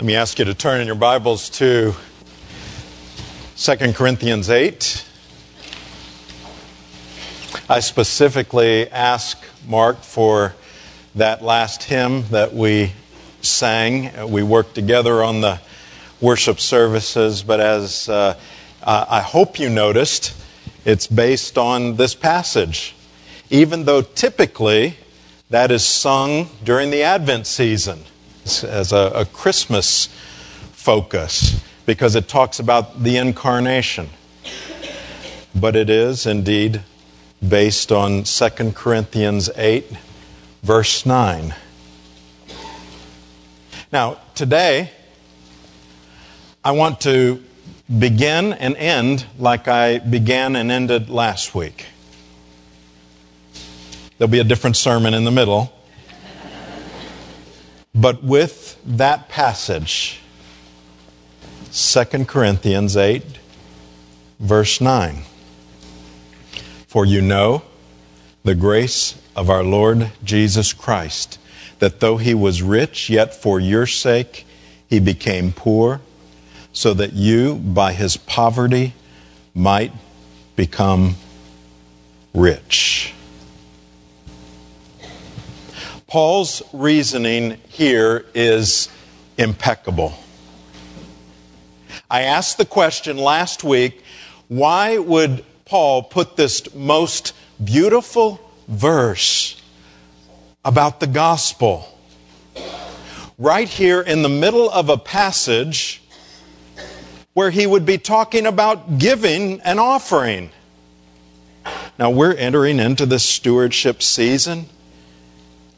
Let me ask you to turn in your Bibles to 2 Corinthians 8. I specifically ask Mark for that last hymn that we sang. We worked together on the worship services, but as uh, I hope you noticed, it's based on this passage. Even though typically that is sung during the Advent season as a, a Christmas focus because it talks about the incarnation. But it is indeed based on 2 Corinthians 8, verse 9. Now, today, I want to begin and end like I began and ended last week. There'll be a different sermon in the middle. But with that passage, 2 Corinthians 8, verse 9. For you know the grace of our Lord Jesus Christ, that though he was rich, yet for your sake he became poor, so that you, by his poverty, might become rich. Paul's reasoning here is impeccable. I asked the question last week why would Paul put this most beautiful verse about the gospel right here in the middle of a passage where he would be talking about giving an offering? Now, we're entering into this stewardship season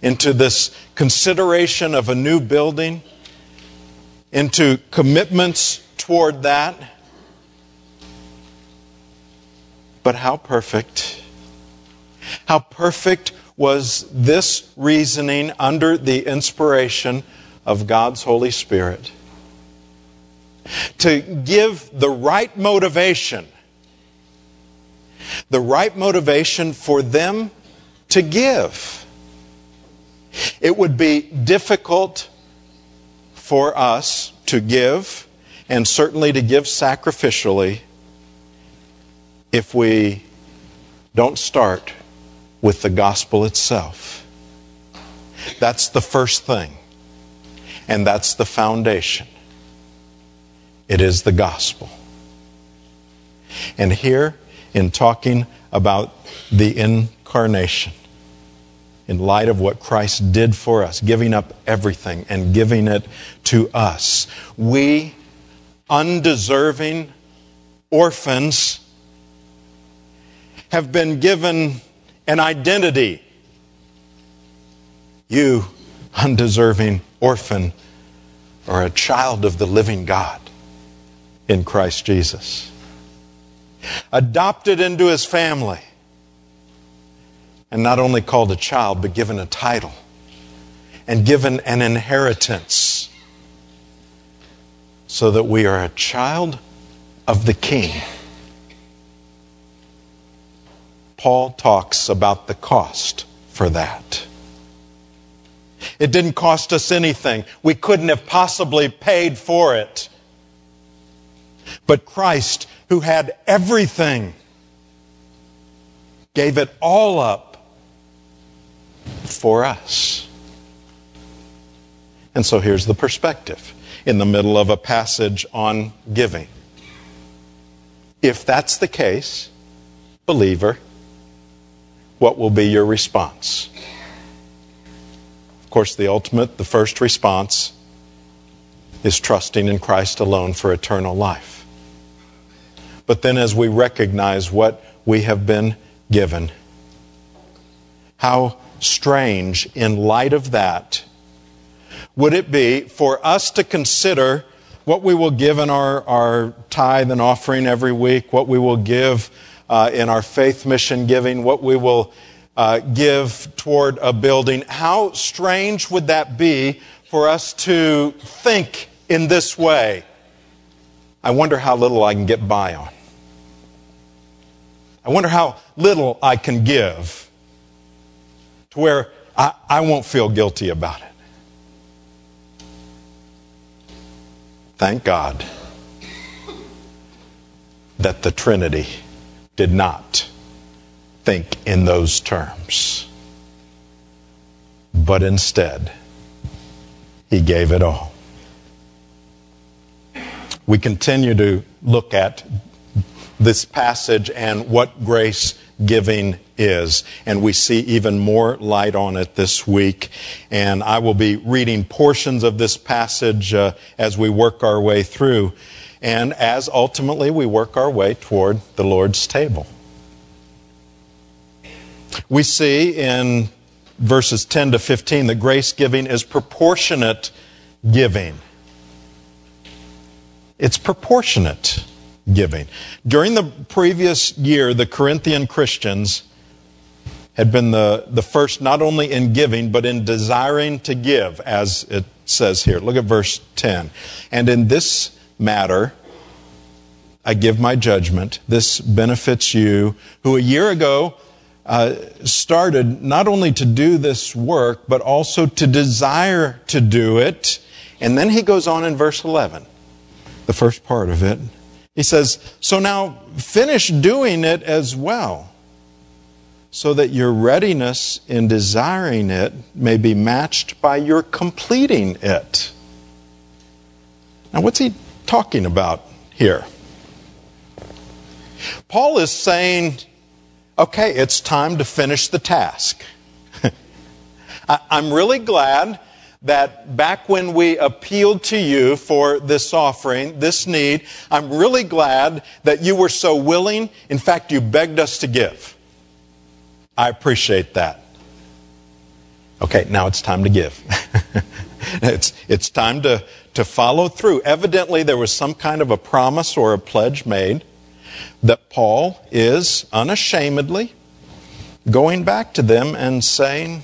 into this consideration of a new building, into commitments toward that. But how perfect, how perfect was this reasoning under the inspiration of God's Holy Spirit? To give the right motivation, the right motivation for them to give. It would be difficult for us to give, and certainly to give sacrificially, if we don't start with the gospel itself. That's the first thing, and that's the foundation. It is the gospel. And here, in talking about the incarnation, in light of what Christ did for us, giving up everything and giving it to us. We, undeserving orphans, have been given an identity. You, undeserving orphan, are a child of the living God in Christ Jesus. Adopted into his family and not only called a child, but given a title and given an inheritance so that we are a child of the King. Paul talks about the cost for that. It didn't cost us anything. We couldn't have possibly paid for it. But Christ, who had everything, gave it all up for us. And so here's the perspective in the middle of a passage on giving. If that's the case, believer, what will be your response? Of course, the ultimate, the first response is trusting in Christ alone for eternal life. But then, as we recognize what we have been given, how strange in light of that would it be for us to consider what we will give in our, our tithe and offering every week, what we will give uh, in our faith mission giving, what we will uh, give toward a building. How strange would that be for us to think in this way? I wonder how little I can get by on. I wonder how little I can give to where I, I won't feel guilty about it. thank God that the Trinity did not think in those terms, but instead, He gave it all. We continue to look at this passage and what grace giving is. And we see even more light on it this week. And I will be reading portions of this passage uh, as we work our way through and as ultimately we work our way toward the Lord's table. We see in verses 10 to 15 that grace giving is proportionate giving. It's proportionate giving. During the previous year, the Corinthian Christians had been the, the first not only in giving, but in desiring to give, as it says here. Look at verse 10. And in this matter, I give my judgment. This benefits you, who a year ago uh, started not only to do this work, but also to desire to do it. And then he goes on in verse 11, the first part of it. He says, So now finish doing it as well, so that your readiness in desiring it may be matched by your completing it. Now, what's he talking about here? Paul is saying, okay, it's time to finish the task. I'm really glad that back when we appealed to you for this offering, this need, I'm really glad that you were so willing. In fact, you begged us to give. I appreciate that. Okay, now it's time to give. it's, it's time to, to follow through. Evidently, there was some kind of a promise or a pledge made that Paul is unashamedly going back to them and saying,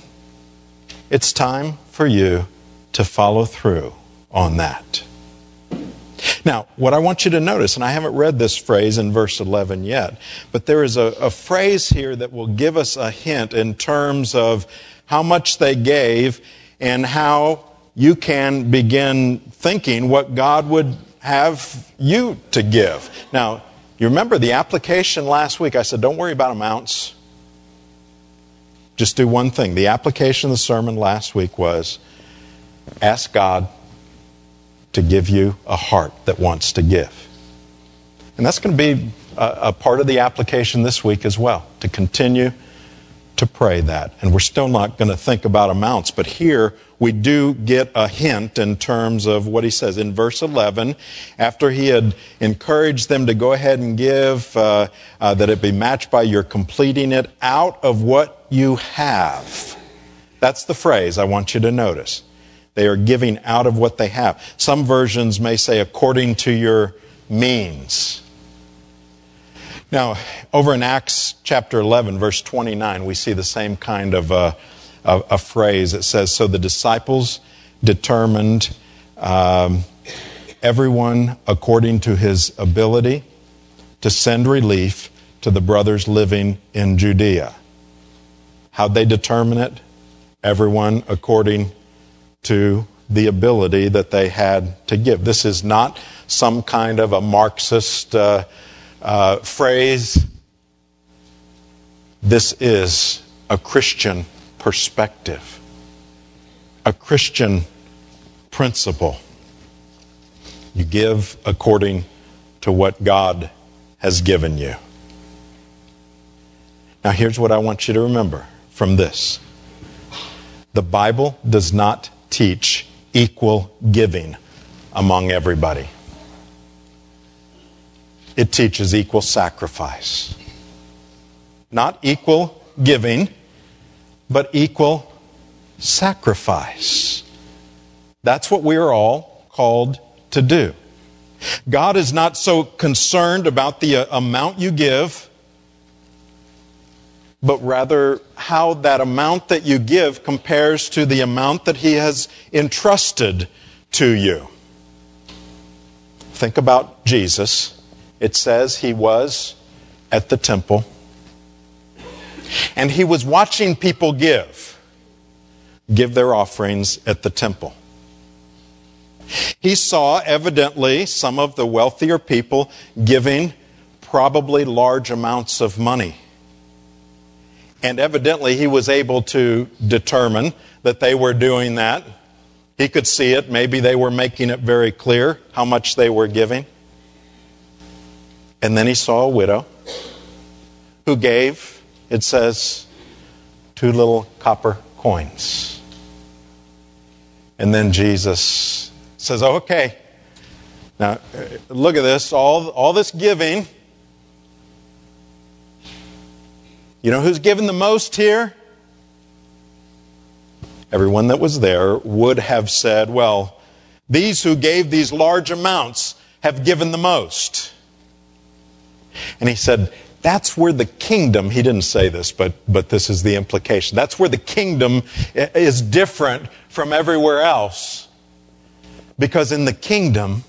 It's time for you to follow through on that. Now, what I want you to notice, and I haven't read this phrase in verse 11 yet, but there is a, a, phrase here that will give us a hint in terms of how much they gave and how you can begin thinking what God would have you to give. Now, you remember the application last week? I said, don't worry about amounts. Just do one thing. The application of the sermon last week was ask God to give you a heart that wants to give. And that's going to be a, a part of the application this week as well, to continue to pray that. And we're still not going to think about amounts, but here we do get a hint in terms of what he says. In verse 11, after he had encouraged them to go ahead and give, uh, uh, that it be matched by your completing it out of what you have. That's the phrase I want you to notice. They are giving out of what they have. Some versions may say according to your means. Now, over in Acts chapter 11, verse 29, we see the same kind of uh, a, a, phrase. It says, So the disciples determined um, everyone according to his ability to send relief to the brothers living in Judea. How'd they determine it? Everyone according to the ability that they had to give. This is not some kind of a Marxist. Uh, uh, phrase. This is a Christian perspective, a Christian principle. You give according to what God has given you. Now, here's what I want you to remember from this the Bible does not teach equal giving among everybody it teaches equal sacrifice. Not equal giving, but equal sacrifice. That's what we are all called to do. God is not so concerned about the uh, amount you give, but rather how that amount that you give compares to the amount that He has entrusted to you. Think about Jesus it says he was at the temple and he was watching people give give their offerings at the temple he saw evidently some of the wealthier people giving probably large amounts of money. And evidently, he was able to determine that they were doing that. He could see it. Maybe they were making it very clear how much they were giving. And then he saw a widow who gave, it says, two little copper coins. And then Jesus says, okay, now look at this, all, all this giving. You know who's given the most here? Everyone that was there would have said, well, these who gave these large amounts have given the most. And he said, that's where the kingdom, he didn't say this, but, but this is the implication. That's where the kingdom is different from everywhere else. Because in the kingdom,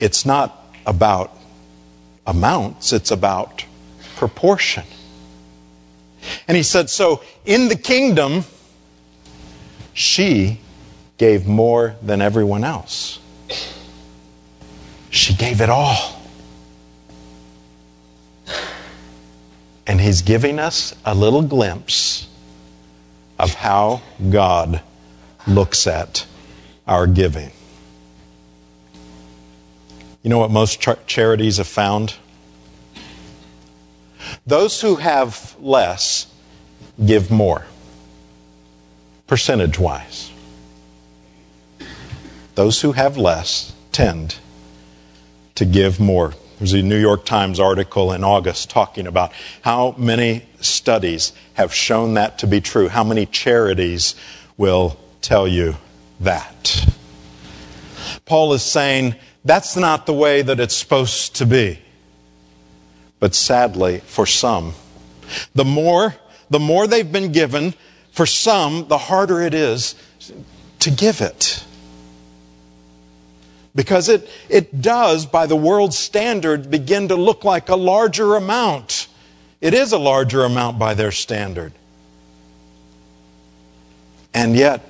it's not about amounts, it's about proportion. And he said, So in the kingdom, she gave more than everyone else. She gave it all. And he's giving us a little glimpse of how God looks at our giving. You know what most charities have found? Those who have less give more, percentage wise. Those who have less tend to give more. There's a New York Times article in August talking about how many studies have shown that to be true. How many charities will tell you that? Paul is saying that's not the way that it's supposed to be. But sadly, for some, the more, the more they've been given, for some, the harder it is to give it. Because it, it does, by the world's standard, begin to look like a larger amount. It is a larger amount by their standard. And yet,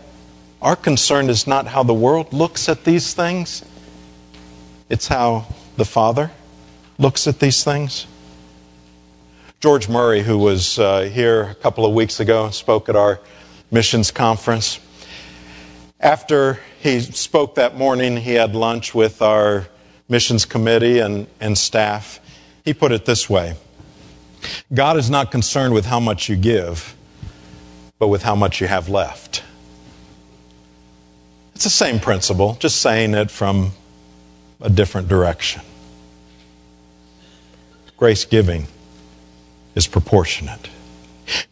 our concern is not how the world looks at these things, it's how the Father looks at these things. George Murray, who was uh, here a couple of weeks ago, spoke at our missions conference. After he spoke that morning, he had lunch with our missions committee and, and staff. He put it this way God is not concerned with how much you give, but with how much you have left. It's the same principle, just saying it from a different direction. Grace giving is proportionate.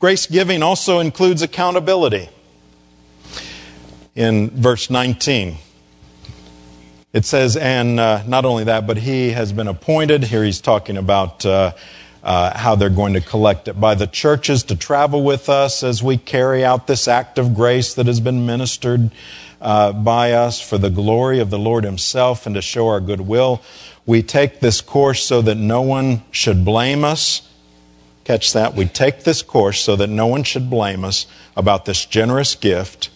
Grace giving also includes accountability. In verse 19, it says, and uh, not only that, but he has been appointed. Here he's talking about uh, uh, how they're going to collect it by the churches to travel with us as we carry out this act of grace that has been ministered uh, by us for the glory of the Lord Himself and to show our goodwill. We take this course so that no one should blame us Catch that? We take this course so that no one should blame us about this generous gift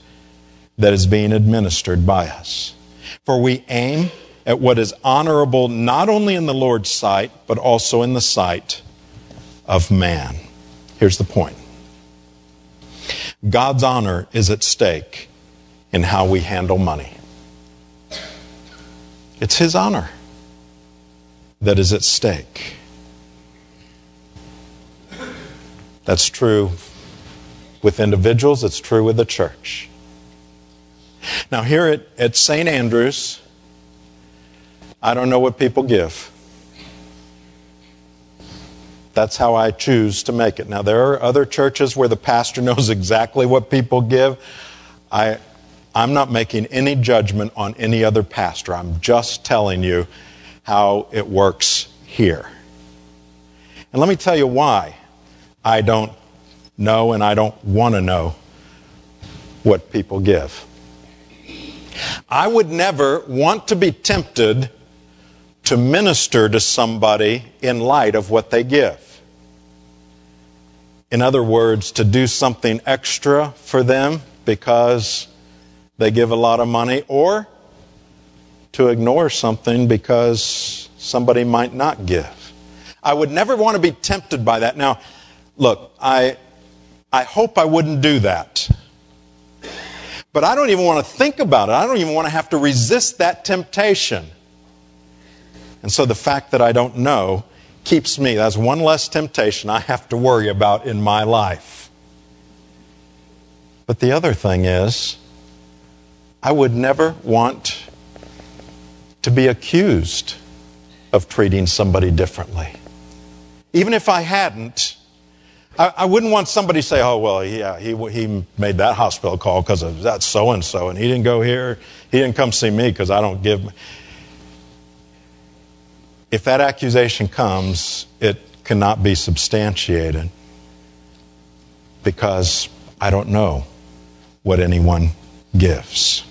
that is being administered by us. For we aim at what is honorable not only in the Lord's sight, but also in the sight of man. Here's the point God's honor is at stake in how we handle money. It's His honor that is at stake. That's true with individuals, it's true with the church. Now, here at, at St. Andrews, I don't know what people give. That's how I choose to make it. Now, there are other churches where the pastor knows exactly what people give. I, I'm not making any judgment on any other pastor. I'm just telling you how it works here. And let me tell you why. I don't know and I don't want to know what people give. I would never want to be tempted to minister to somebody in light of what they give. In other words, to do something extra for them because they give a lot of money, or to ignore something because somebody might not give. I would never want to be tempted by that. Now, look, I, I hope I wouldn't do that. But I don't even want to think about it. I don't even want to have to resist that temptation. And so the fact that I don't know keeps me, that's one less temptation I have to worry about in my life. But the other thing is, I would never want to be accused of treating somebody differently. Even if I hadn't, I, I wouldn't want somebody to say, oh, well, yeah, he, he made that hospital call because of that so and so, and he didn't go here, he didn't come see me because I don't give. If that accusation comes, it cannot be substantiated because I don't know what anyone gives.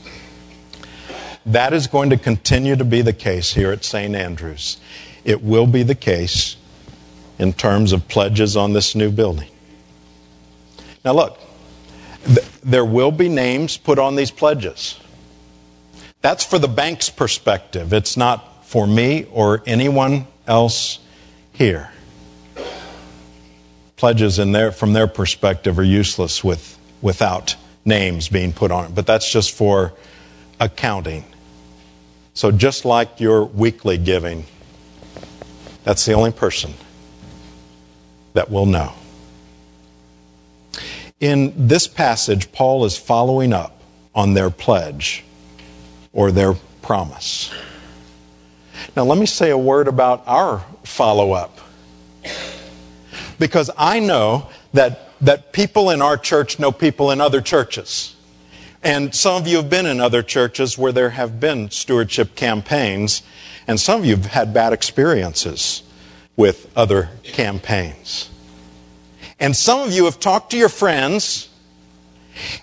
That is going to continue to be the case here at St. Andrews. It will be the case in terms of pledges on this new building. Now, look, th- there will be names put on these pledges. That's for the bank's perspective. It's not for me or anyone else here. Pledges in their, from their perspective are useless with, without names being put on it, but that's just for accounting. So, just like your weekly giving, that's the only person that will know. In this passage, Paul is following up on their pledge or their promise. Now, let me say a word about our follow up. Because I know that, that people in our church know people in other churches. And some of you have been in other churches where there have been stewardship campaigns, and some of you have had bad experiences with other campaigns. And some of you have talked to your friends,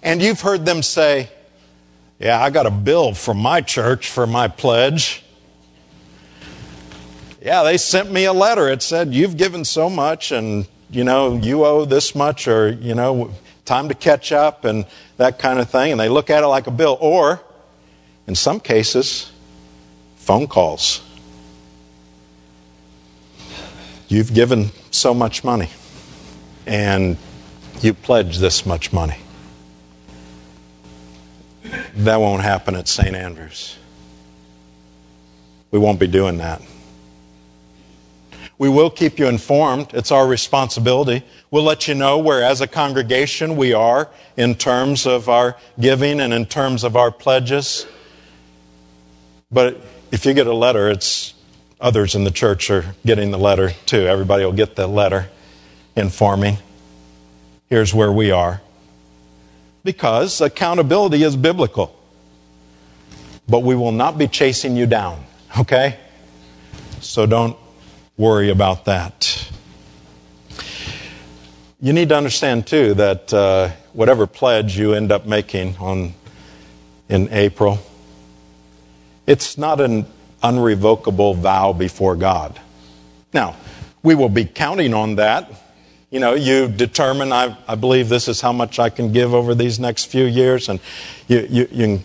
and you've heard them say, Yeah, I got a bill from my church for my pledge. Yeah, they sent me a letter. It said, You've given so much, and, you know, you owe this much, or, you know, time to catch up and that kind of thing. And they look at it like a bill. Or, in some cases, phone calls. You've given so much money and you pledge this much money. That won't happen at St. Andrews. We won't be doing that. We will keep you informed. It's our responsibility. We'll let you know where, as a congregation, we are in terms of our giving and in terms of our pledges. But if you get a letter, it's others in the church are getting the letter too. Everybody will get the letter informing. Here's where we are. Because accountability is biblical. But we will not be chasing you down, okay? So don't worry about that. You need to understand, too, that uh, whatever pledge you end up making on, in April, it's not an unrevocable vow before God. Now, we will be counting on that. You know, you determine, I, I believe this is how much I can give over these next few years, and you, you, you,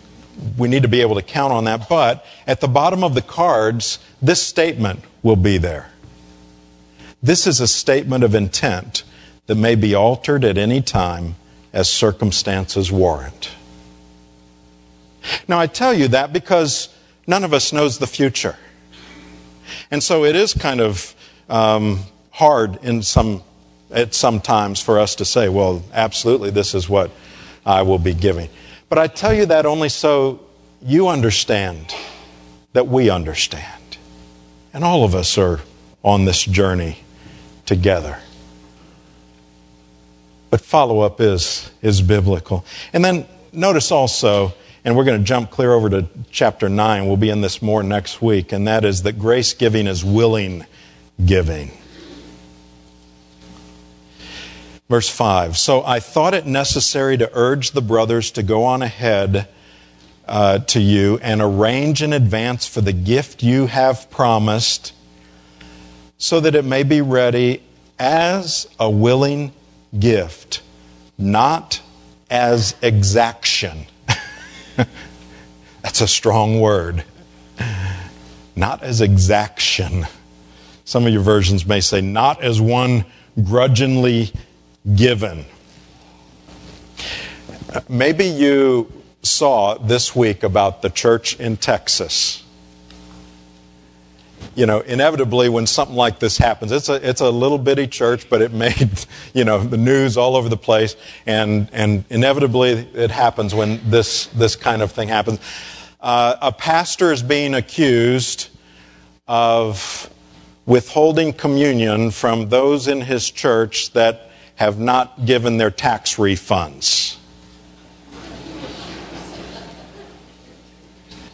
we need to be able to count on that. But at the bottom of the cards, this statement will be there. This is a statement of intent that may be altered at any time as circumstances warrant. Now, I tell you that because none of us knows the future. And so it is kind of um, hard in some, at some times for us to say, well, absolutely, this is what I will be giving. But I tell you that only so you understand that we understand. And all of us are on this journey together. But follow up is, is biblical. And then notice also, and we're going to jump clear over to chapter 9. We'll be in this more next week, and that is that grace giving is willing giving. Verse 5 So I thought it necessary to urge the brothers to go on ahead uh, to you and arrange in advance for the gift you have promised so that it may be ready as a willing gift, not as exaction. That's a strong word. Not as exaction. Some of your versions may say, not as one grudgingly given. Maybe you saw this week about the church in Texas. You know, inevitably, when something like this happens, it's a, it's a little bitty church, but it made, you know, the news all over the place. And, and inevitably, it happens when this, this kind of thing happens. Uh, a pastor is being accused of withholding communion from those in his church that have not given their tax refunds.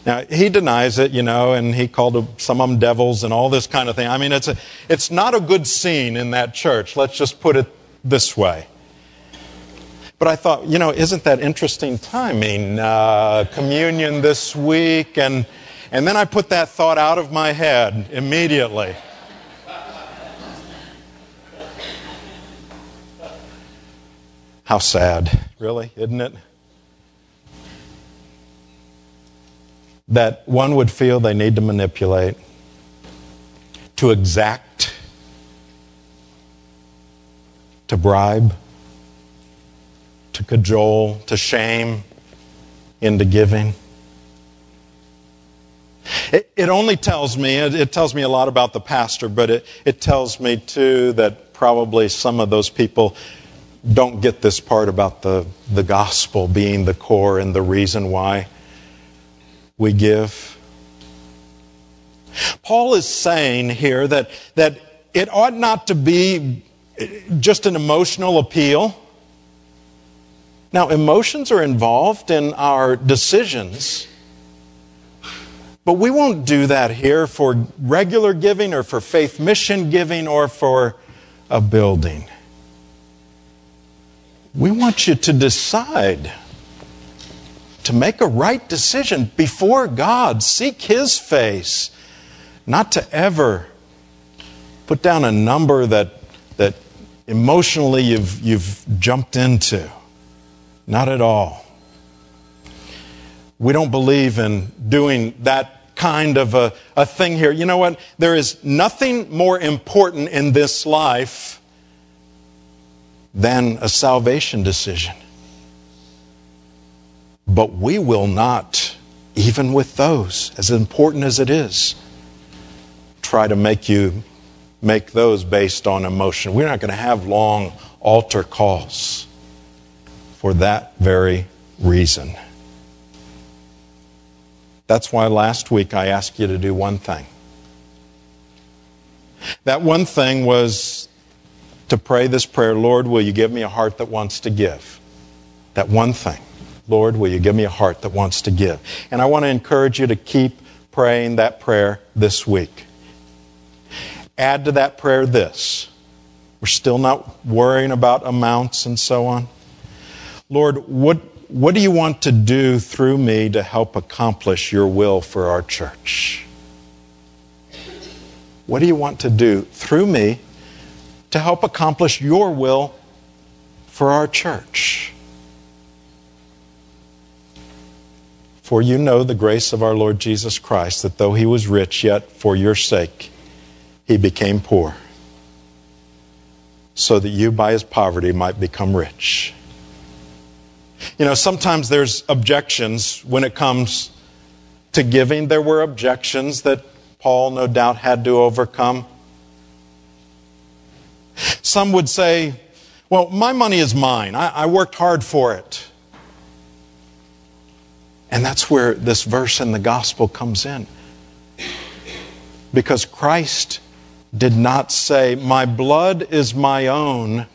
Now, he denies it, you know, and he called some of them devils and all this kind of thing. I mean, it's, a, it's not a good scene in that church. Let's just put it this way. But I thought, you know, isn't that interesting timing? Uh, communion this week, and, and then I put that thought out of my head immediately. How sad, really, isn't it? That one would feel they need to manipulate, to exact, to bribe, to cajole, to shame into giving. It, it only tells me, it, it, tells me a lot about the pastor, but it, it tells me too that probably some of those people don't get this part about the, the gospel being the core and the reason why we give. Paul is saying here that, that it ought not to be just an emotional appeal. Now, emotions are involved in our decisions, but we won't do that here for regular giving or for faith mission giving or for a building. We want you to decide to make a right decision before God, seek His face, not to ever put down a number that, that emotionally you've, you've jumped into. Not at all. We don't believe in doing that kind of a, a thing here. You know what? There is nothing more important in this life than a salvation decision. But we will not, even with those, as important as it is, try to make you make those based on emotion. We're not going to have long altar calls for that very reason. That's why last week I asked you to do one thing. That one thing was to pray this prayer Lord, will you give me a heart that wants to give? That one thing. Lord, will you give me a heart that wants to give? And I want to encourage you to keep praying that prayer this week. Add to that prayer this. We're still not worrying about amounts and so on. Lord, what, what do you want to do through me to help accomplish your will for our church? What do you want to do through me to help accomplish your will for our church? For you know the grace of our Lord Jesus Christ, that though he was rich, yet for your sake he became poor, so that you by his poverty might become rich. You know, sometimes there's objections when it comes to giving. There were objections that Paul no doubt had to overcome. Some would say, well, my money is mine. I, I worked hard for it. And that's where this verse in the gospel comes in. Because Christ did not say, My blood is my own,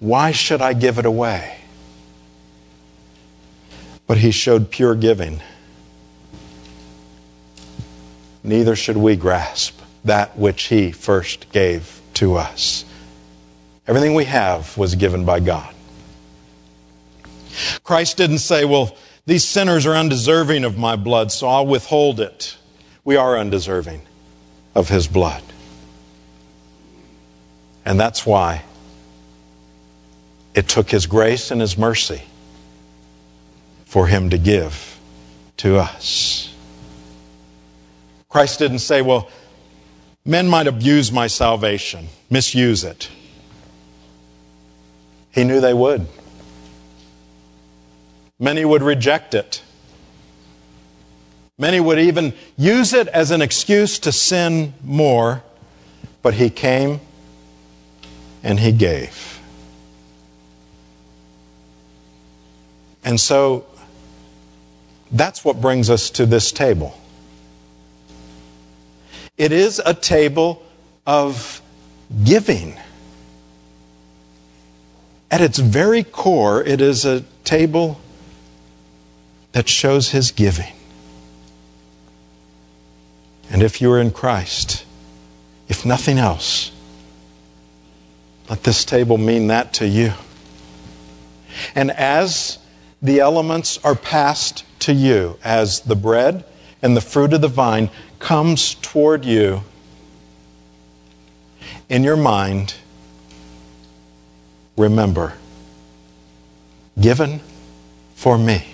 why should I give it away? But he showed pure giving. Neither should we grasp that which he first gave to us. Everything we have was given by God. Christ didn't say, Well, these sinners are undeserving of my blood, so I'll withhold it. We are undeserving of his blood. And that's why it took his grace and his mercy for him to give to us. Christ didn't say, well, men might abuse my salvation, misuse it. He knew they would. Many would reject it. Many would even use it as an excuse to sin more, but he came and he gave. And so that's what brings us to this table. It is a table of giving. At its very core, it is a table that shows his giving. And if you are in Christ, if nothing else, let this table mean that to you. And as the elements are passed to you, as the bread and the fruit of the vine comes toward you, in your mind, remember, given for me.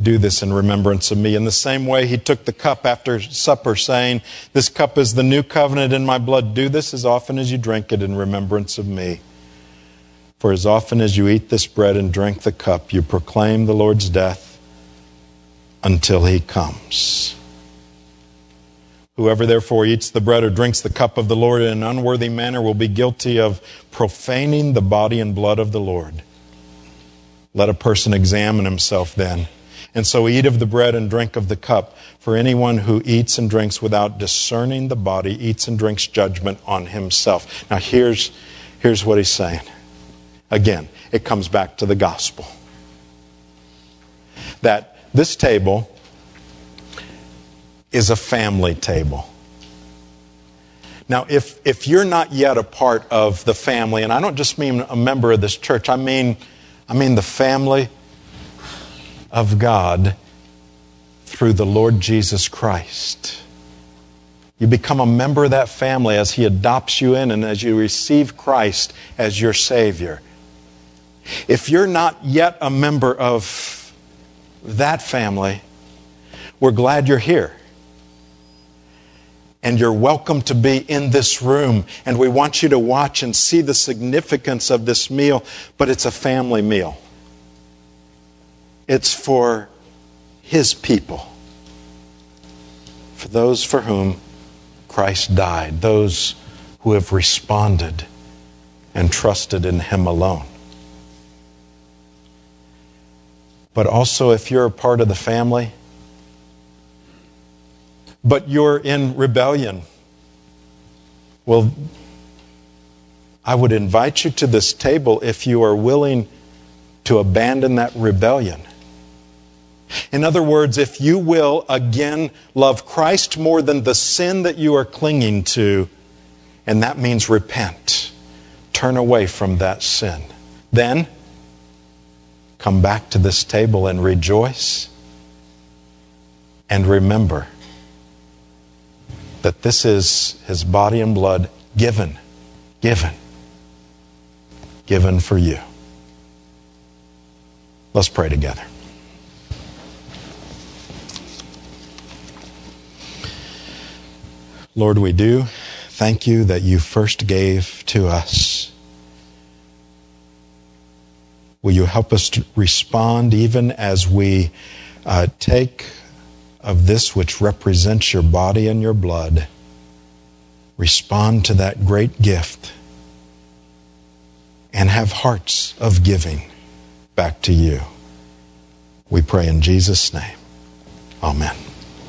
Do this in remembrance of me. In the same way, he took the cup after supper, saying, This cup is the new covenant in my blood. Do this as often as you drink it in remembrance of me. For as often as you eat this bread and drink the cup, you proclaim the Lord's death until he comes. Whoever therefore eats the bread or drinks the cup of the Lord in an unworthy manner will be guilty of profaning the body and blood of the Lord. Let a person examine himself then and so eat of the bread and drink of the cup. For anyone who eats and drinks without discerning the body eats and drinks judgment on himself. Now, here's, here's what he's saying. Again, it comes back to the gospel. That this table is a family table. Now, if, if you're not yet a part of the family, and I don't just mean a member of this church, I mean, I mean the family of God through the Lord Jesus Christ. You become a member of that family as He adopts you in and as you receive Christ as your Savior. If you're not yet a member of that family, we're glad you're here. And you're welcome to be in this room. And we want you to watch and see the significance of this meal, but it's a family meal. It's for His people, for those for whom Christ died, those who have responded and trusted in Him alone. But also, if you're a part of the family, but you're in rebellion, well, I would invite you to this table if you are willing to abandon that rebellion in other words, if you will again love Christ more than the sin that you are clinging to, and that means repent, turn away from that sin, then come back to this table and rejoice and remember that this is his body and blood given, given, given for you. Let's pray together. Lord, we do thank you that you first gave to us. Will you help us to respond even as we uh, take of this which represents your body and your blood? Respond to that great gift and have hearts of giving back to you. We pray in Jesus' name. Amen.